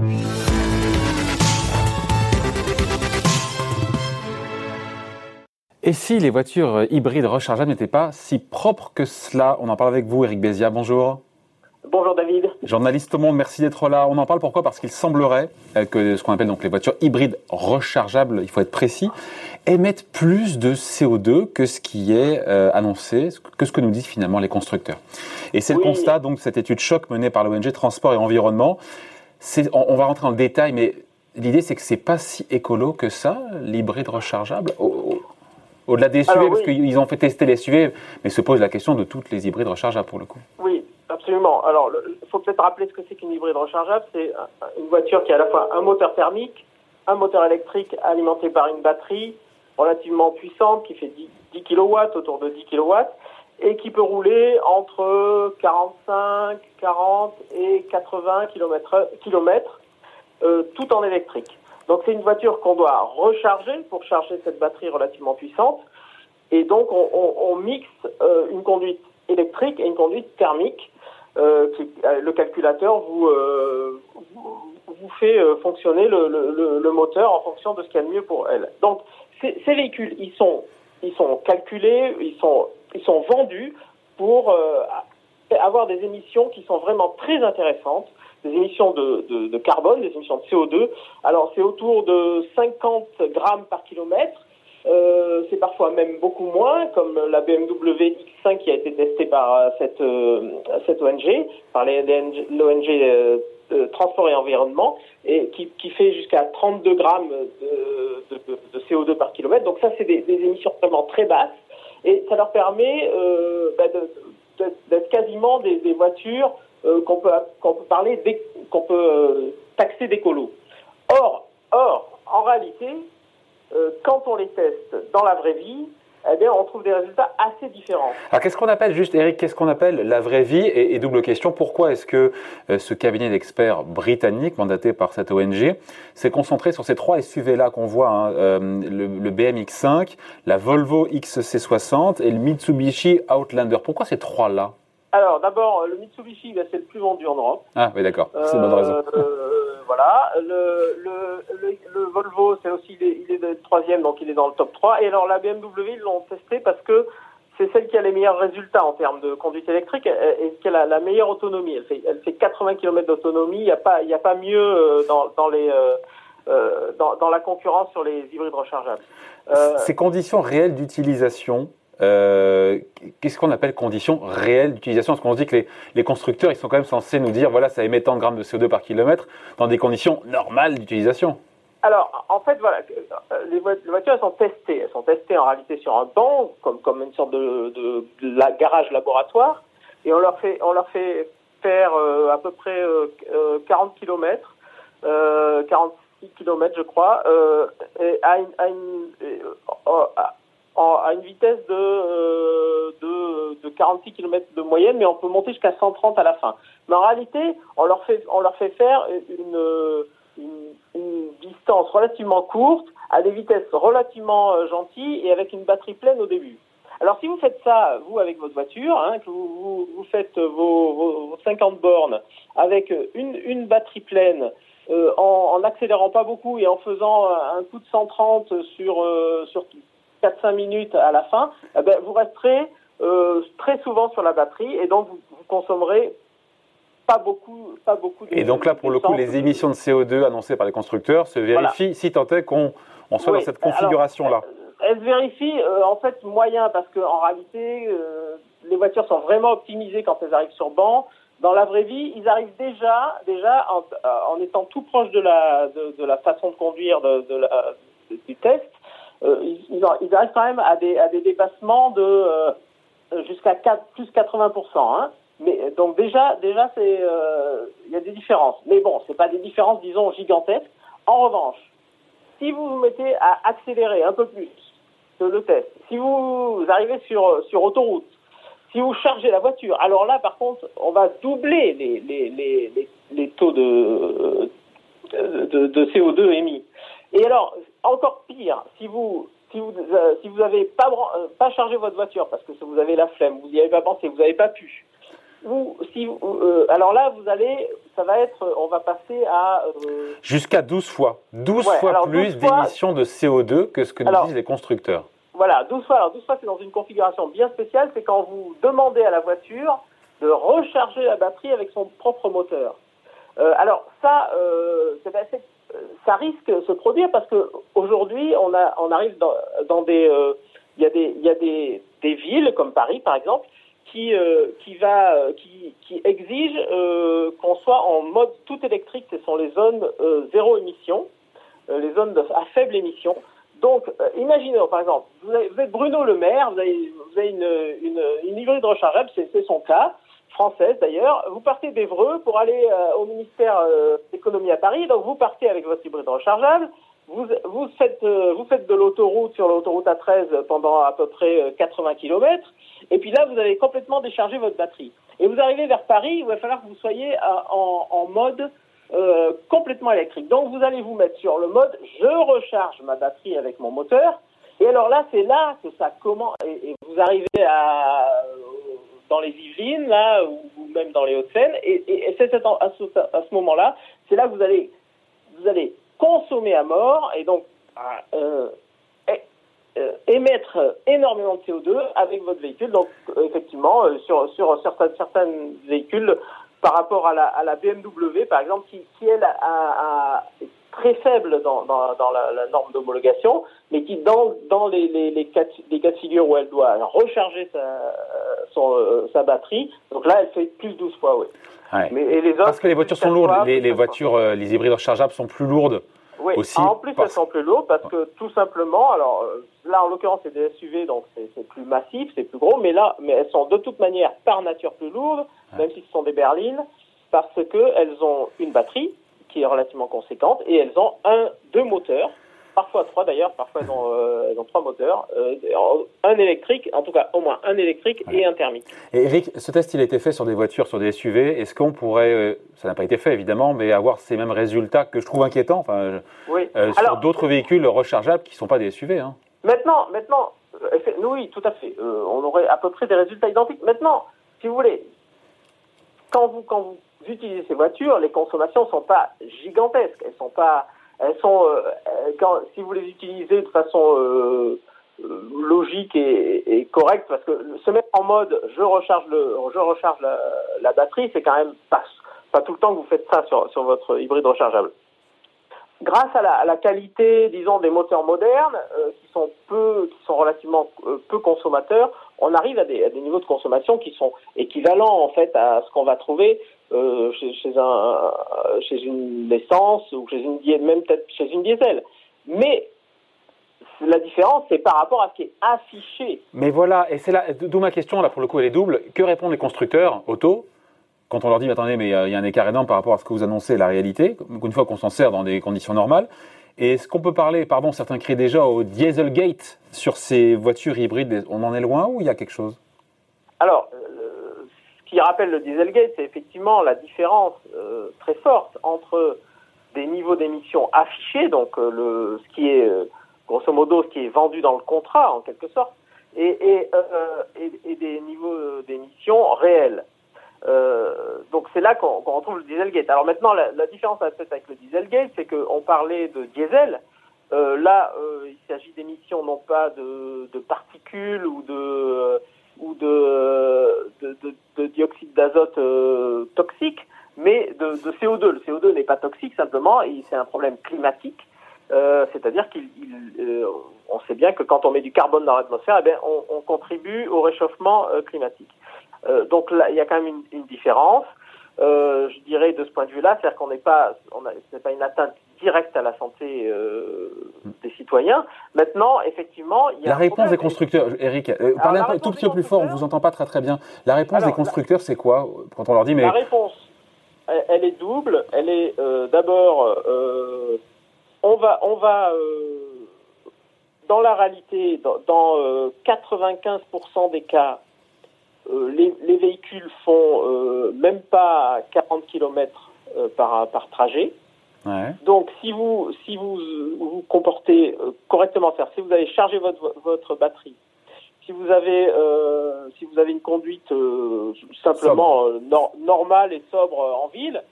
Et si les voitures hybrides rechargeables n'étaient pas si propres que cela? On en parle avec vous, Eric Bézia. Bonjour. Bonjour David. Journaliste au monde, merci d'être là. On en parle pourquoi? Parce qu'il semblerait euh, que ce qu'on appelle donc les voitures hybrides rechargeables, il faut être précis, émettent plus de CO2 que ce qui est euh, annoncé, que ce que nous disent finalement les constructeurs. Et c'est le constat donc de cette étude choc menée par l'ONG Transport et Environnement. On, on va rentrer dans le détail, mais l'idée c'est que c'est pas si écolo que ça, l'hybride rechargeable. Au-delà des SUV, parce qu'ils ont fait tester les SUV, mais se pose la question de toutes les hybrides rechargeables pour le coup. Oui, absolument. Alors, il faut peut-être rappeler ce que c'est qu'une hybride rechargeable. C'est une voiture qui a à la fois un moteur thermique, un moteur électrique alimenté par une batterie relativement puissante qui fait 10, kW, autour de 10 kW, et qui peut rouler entre 45, 40 et 80 km, km tout en électrique. Donc c'est une voiture qu'on doit recharger pour charger cette batterie relativement puissante. Et donc on, mixe euh, une conduite électrique et une conduite thermique. Euh, euh, le calculateur vous, vous, fait fonctionner le, le, le, moteur en fonction de ce qu'il y a de mieux pour elle. Donc ces, ces véhicules, ils sont, ils sont calculés, ils sont, ils sont vendus pour avoir des émissions qui sont vraiment très intéressantes des émissions de, de, carbone, des émissions de CO2. Alors c'est autour de 50 grammes par kilomètre. Euh, c'est parfois même beaucoup moins, comme la BMW X5 qui a été testée par euh, cette, euh, cette ONG, par l'ONG euh, Transport et Environnement, et qui, fait jusqu'à 32 grammes de, de, de, CO2 par kilomètre. Donc ça, c'est des, émissions vraiment très basses, et ça leur permet euh, bah d'être quasiment des, voitures euh, qu'on peut, qu'on peut parler, qu'on peut euh, taxer d'écolo. Or, or, en réalité, euh, quand on les teste dans la vraie vie, eh bien, on trouve résultats assez différents. Alors, qu'est-ce qu'on appelle, juste Eric, qu'est-ce qu'on appelle la vraie vie et, et, double question, pourquoi est-ce que euh, ce cabinet d'experts britannique, mandaté par cette ONG, s'est concentré sur ces trois SUV-là qu'on voit, hein, euh, le, le, BMX5, la Volvo XC60 et le Mitsubishi Outlander? Pourquoi ces trois-là? Alors, d'abord, le Mitsubishi, c'est le plus vendu en Europe. Ah, oui, d'accord. C'est une bonne raison. Euh, voilà. Le, le, le, le Volvo, c'est aussi, il est, il est, le troisième, donc il est dans le top 3. Et alors, la BMW, ils l'ont testé parce que c'est celle qui a les meilleurs résultats en termes de conduite électrique et qui a la, la meilleure autonomie. Elle fait, elle fait 80 km d'autonomie. Il n'y a pas, il y a pas mieux euh, dans, dans les, euh, euh, dans, dans, la concurrence sur les hybrides rechargeables. Euh, Ces conditions réelles d'utilisation, euh, qu'est-ce qu'on appelle conditions réelles d'utilisation? Parce qu'on se dit que les, constructeurs, ils sont quand même censés nous dire, voilà, ça émet tant de grammes de CO2 par kilomètre dans des conditions normales d'utilisation. Alors, en fait, voilà, les voitures, elles sont testées. Elles sont testées en réalité sur un banc, comme, comme une sorte de, de, la garage laboratoire, et on leur fait, on leur fait faire euh, à peu près euh, 40 km, euh, 46 km, je crois, euh, à à une, à, une vitesse de, euh, de, de 46 km de moyenne, mais on peut monter jusqu'à 130 à la fin. Mais en réalité, on leur fait, on leur fait faire une, distance relativement courte, à des vitesses relativement euh, gentilles et avec une batterie pleine au début. Alors si vous faites ça, vous, avec votre voiture, hein, que vous, faites vos, vos, 50 bornes avec une, batterie pleine, euh, en n'accélérant pas beaucoup et en faisant un coup de 130 sur, euh, sur 4-5 minutes à la fin, eh ben, vous resterez euh, très souvent sur la batterie et donc vous, vous consommerez pas beaucoup, pas beaucoup de Et donc là, pour le coup, les émissions de CO2 annoncées par les constructeurs se vérifient voilà. si tant est qu'on on soit oui. dans cette configuration-là. Elles se vérifient euh, en fait moyen parce qu'en réalité, euh, les voitures sont vraiment optimisées quand elles arrivent sur banc. Dans la vraie vie, ils arrivent déjà, déjà en, en étant tout proche de la, de, de, la façon de conduire de, de la, du test ils, ils, arrivent quand même à des, à des dépassements de euh, jusqu'à plus 80%. Hein. Mais donc déjà, déjà c'est, euh, il y a des différences. Mais bon, c'est pas des différences, disons, gigantesques. En revanche, si vous vous mettez à accélérer un peu plus que le test, si vous arrivez sur sur autoroute, si vous chargez la voiture, alors là, par contre, on va doubler les les les les, les taux de, de de CO2 émis. Et alors, encore pire, si vous si vous euh, si vous avez pas euh, pas chargé votre voiture parce que vous avez la flemme, vous n'y avez pas pensé, vous n'avez pas pu, vous, si, euh, alors là, vous allez, ça va être, on va passer à. Jusqu'à 12 fois. 12 fois plus d'émissions de CO2 que ce que nous disent les constructeurs. Voilà, 12 fois. Alors 12 fois, c'est dans une configuration bien spéciale, c'est quand vous demandez à la voiture de recharger la batterie avec son propre moteur. Alors ça, euh, ça risque de se produire parce que aujourd'hui, on, arrive dans, des, il y a des, y a des, des villes comme Paris par exemple qui, euh, qui, va, euh, qui, qui exige euh, qu'on soit en mode tout électrique. Ce sont les zones zéro émission, les zones à faible émission. Donc, imaginez, par exemple, vous, êtes Bruno Le Maire, vous avez, vous avez une, une, une hybride rechargeable, c'est son cas, française d'ailleurs. Vous partez d'Evreux pour aller au ministère d'économie à Paris, donc vous partez avec votre hybride rechargeable. Vous, vous, faites, vous faites de l'autoroute sur l'autoroute A13 pendant à peu près 80 km. Et puis là, vous allez complètement décharger votre batterie. Et vous arrivez vers Paris, il va falloir que vous soyez euh, en, mode euh, complètement électrique. Donc vous allez vous mettre sur le mode je recharge ma batterie avec mon moteur. Et alors là, c'est là que ça commence. Et, vous arrivez à, dans les Yvelines, là, ou, même dans les Hauts-de-Seine. Et, c'est à ce, moment-là, c'est là que vous allez, consommer à mort. Et donc, euh, euh, émettre énormément de CO2 avec votre véhicule. Donc, euh, effectivement, sur, certains, véhicules, par rapport à la, BMW, par exemple, qui, elle, est très faible dans, la, norme d'homologation, mais qui, dans, les cas de figure où elle doit recharger sa, son, sa batterie, donc là, elle fait plus de 12 fois, oui. Ouais. Mais, et les autres, Parce que les voitures sont lourdes, les, les voitures, les hybrides rechargeables sont plus lourdes. Oui, en plus elles sont plus lourdes parce que tout simplement, alors euh, là en l'occurrence c'est des SUV donc c'est plus massif, c'est plus gros, mais là mais elles sont de toute manière par nature plus lourdes, même si ce sont des berlines, parce que elles ont une batterie qui est relativement conséquente et elles ont un deux moteurs parfois trois d'ailleurs, parfois elles ont, euh, trois moteurs, euh, un électrique, en tout cas au moins un électrique et un thermique. Et Eric, ce test il a été fait sur des voitures, sur des SUV. Est-ce qu'on pourrait, euh, ça n'a pas été fait évidemment, mais avoir ces mêmes résultats que je trouve inquiétants, enfin, sur d'autres véhicules rechargeables qui ne sont pas des SUV hein Maintenant, maintenant, oui, tout à fait. on aurait à peu près des résultats identiques. Maintenant, si vous voulez, quand vous quand vous utilisez ces voitures, les consommations ne sont pas gigantesques, elles sont pas elles sont, euh, si vous les utilisez de façon euh, logique et, correcte, parce que se mettre en mode je recharge le, je recharge la, batterie, c'est quand même pas, tout le temps que vous faites ça sur, sur votre hybride rechargeable. Grâce à la, qualité, disons, des moteurs modernes, euh, qui sont peu, qui sont relativement peu consommateurs, on arrive à des, niveaux de consommation qui sont équivalents en fait à ce qu'on va trouver euh, chez, chez, un, chez une essence ou chez une même peut-être chez une diesel. Mais la différence, c'est par rapport à ce qui est affiché. Mais voilà, et c'est là, d'où ma question, là pour le coup elle est double. Que répondent les constructeurs auto quand on leur dit, mais attendez, mais il y a un écart énorme par rapport à ce que vous annoncez, la réalité, une fois qu'on s'en sert dans des conditions normales et est-ce qu'on peut parler, pardon, certains crient déjà au Dieselgate sur ces voitures hybrides? On en est loin ou il y a quelque chose? Alors, euh, ce qui rappelle le Dieselgate, c'est effectivement la différence euh, très forte entre des niveaux d'émissions affichés, donc euh, ce qui est, grosso modo, ce qui est vendu dans le contrat, en quelque sorte, et des niveaux d'émissions réels. Euh, donc c'est là qu'on retrouve le Dieselgate. Alors maintenant, la, la différence avec le Dieselgate, c'est qu'on parlait de diesel. Euh, là, euh, il s'agit d'émissions non pas de, de, particules ou de ou de, de, de dioxyde d'azote euh, toxique, mais de, CO2. Le CO2 n'est pas toxique simplement, c'est un problème climatique. Euh, c'est-à-dire qu'il, sait bien que quand on met du carbone dans l'atmosphère, eh on, on, contribue au réchauffement climatique. Euh, donc là, il y a quand même une, différence. Euh, je dirais de ce point de vue-là, c'est-à-dire qu'on n'est pas, on ce n'est pas une atteinte directe à la santé euh, des citoyens. Maintenant, effectivement, il y a la réponse des constructeurs, Eric, parlez un tout petit peu plus fort, on vous entend pas très très bien. La réponse des constructeurs, c'est quoi quand on leur dit mais la réponse, elle, est double. Elle est d'abord, on va, on va dans la réalité, dans, dans 95% des cas, les, les, véhicules font euh, même pas 40 km euh, par, par trajet. Ouais. Donc, si vous si vous vous comportez correctement, si vous allez charger votre votre batterie, si vous avez si vous avez une conduite simplement normale et sobre en ville,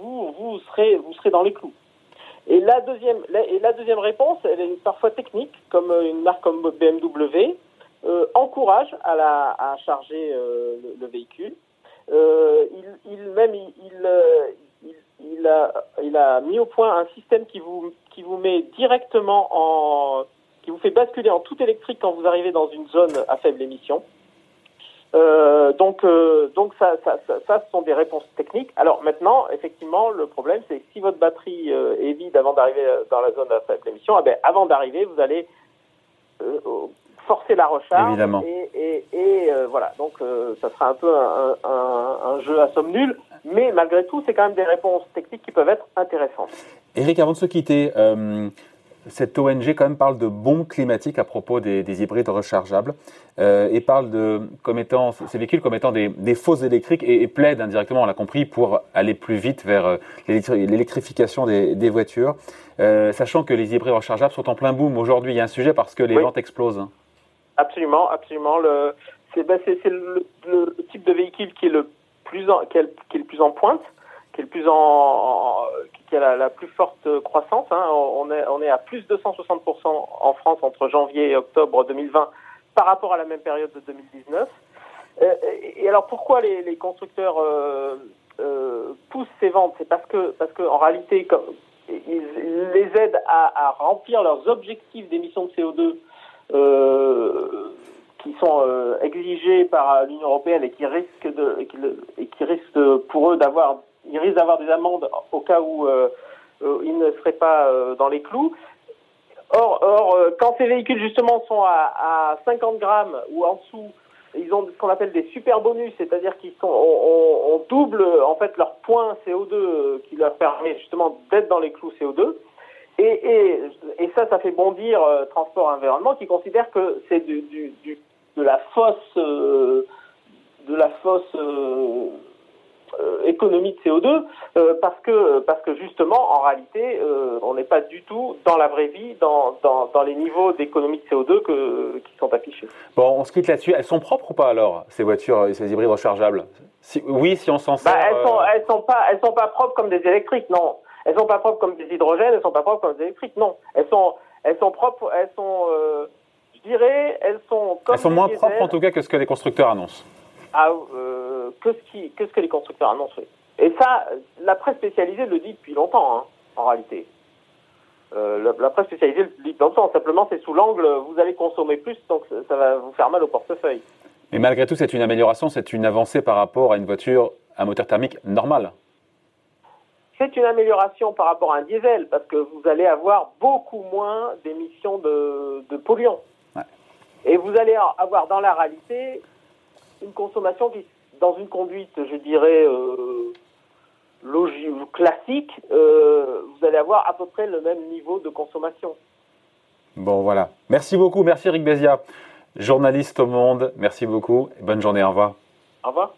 vous vous serez vous serez dans les clous. Et la deuxième, et la deuxième réponse, elle est parfois technique, comme une marque comme BMW euh, encourage à, charger euh, le, véhicule. Euh, il, même il, il, a, mis au point un système qui vous qui vous met directement en qui vous fait basculer en tout électrique quand vous arrivez dans une zone à faible émission. Donc, donc ça, ça, ça, ce sont des réponses techniques. Alors maintenant, effectivement, le problème, c'est que si votre batterie est vide avant d'arriver dans la zone à faible émission, eh ben, avant d'arriver, vous allez forcer la recharge. Évidemment. Et, et, et voilà, donc ça sera un peu un, un, un, jeu à somme nulle, mais malgré tout, c'est quand même des réponses techniques qui peuvent être intéressantes. Eric, avant de se quitter, cette ONG quand même parle de bombes climatiques à propos des, hybrides rechargeables euh, et parle de comme étant ces véhicules comme étant des, des fausses électriques et, plaide indirectement, on l'a compris, pour aller plus vite vers euh, l'électrification des, voitures, euh, sachant que les hybrides rechargeables sont en plein boom aujourd'hui. Il y a un sujet parce que les ventes explosent. Absolument, absolument. C'est ben, le, type de véhicule qui est le plus qui est le plus en pointe qui est le plus en, qui a la, plus forte croissance. Hein. On, est, on est à plus de 260% en France entre janvier et octobre 2020 par rapport à la même période de 2019. Euh, et alors pourquoi les, constructeurs euh, euh, poussent ces ventes? C'est parce que parce qu'en réalité, comme, ils, les aident à, remplir leurs objectifs d'émissions de CO2 euh, qui sont euh, exigés par l'Union européenne et qui risquent de et qui, risquent pour eux d'avoir il risque d'avoir des amendes au cas où euh, euh il ne serait pas euh, dans les clous. Or, or euh, quand ces véhicules justement sont à, à 50 grammes ou en dessous, ils ont ce qu'on appelle des super bonus, c'est-à-dire qu'ils sont, on, on, double en fait leur point CO2 qui leur permet justement d'être dans les clous CO2. Et, et, et, ça, ça fait bondir Transport Environnement qui considère que c'est du, du, du, de la fausse, de la fausse euh, économie de CO2 euh, parce que parce que justement en réalité euh, on n'est pas du tout dans la vraie vie dans, dans, dans les niveaux d'économie de CO2 que, qui sont affichés. Bon, on se quitte là-dessus. Elles sont propres ou pas alors ces voitures, ces hybrides rechargeables? Si, Oui, si on s'en sert. Bah, elles sont elles sont pas elles sont pas propres comme des électriques, non. Elles sont pas propres comme des hydrogènes, elles sont pas propres comme des électriques, non. Elles sont elles sont propres, elles sont je dirais elles sont comme elles sont moins propres en tout cas que ce que les constructeurs annoncent. Ah, euh, que, ce qui, que ce que les constructeurs annoncent. Et ça, la presse spécialisée le dit depuis longtemps, hein, en réalité. Euh, la, presse spécialisée le dit depuis longtemps. Simplement, c'est sous l'angle, vous allez consommer plus, donc ça va vous faire mal au portefeuille. Mais malgré tout, c'est une amélioration, c'est une avancée par rapport à une voiture à moteur thermique normal. C'est une amélioration par rapport à un diesel, parce que vous allez avoir beaucoup moins d'émissions de, de polluants. Ouais. Et vous allez avoir dans la réalité une consommation qui, dans une conduite, je dirais, euh, logique, classique, euh, vous allez avoir à peu près le même niveau de consommation. Bon, voilà. Merci beaucoup. Merci Eric Bézia, journaliste au Monde. Merci beaucoup. bonne journée. Au revoir. Au revoir.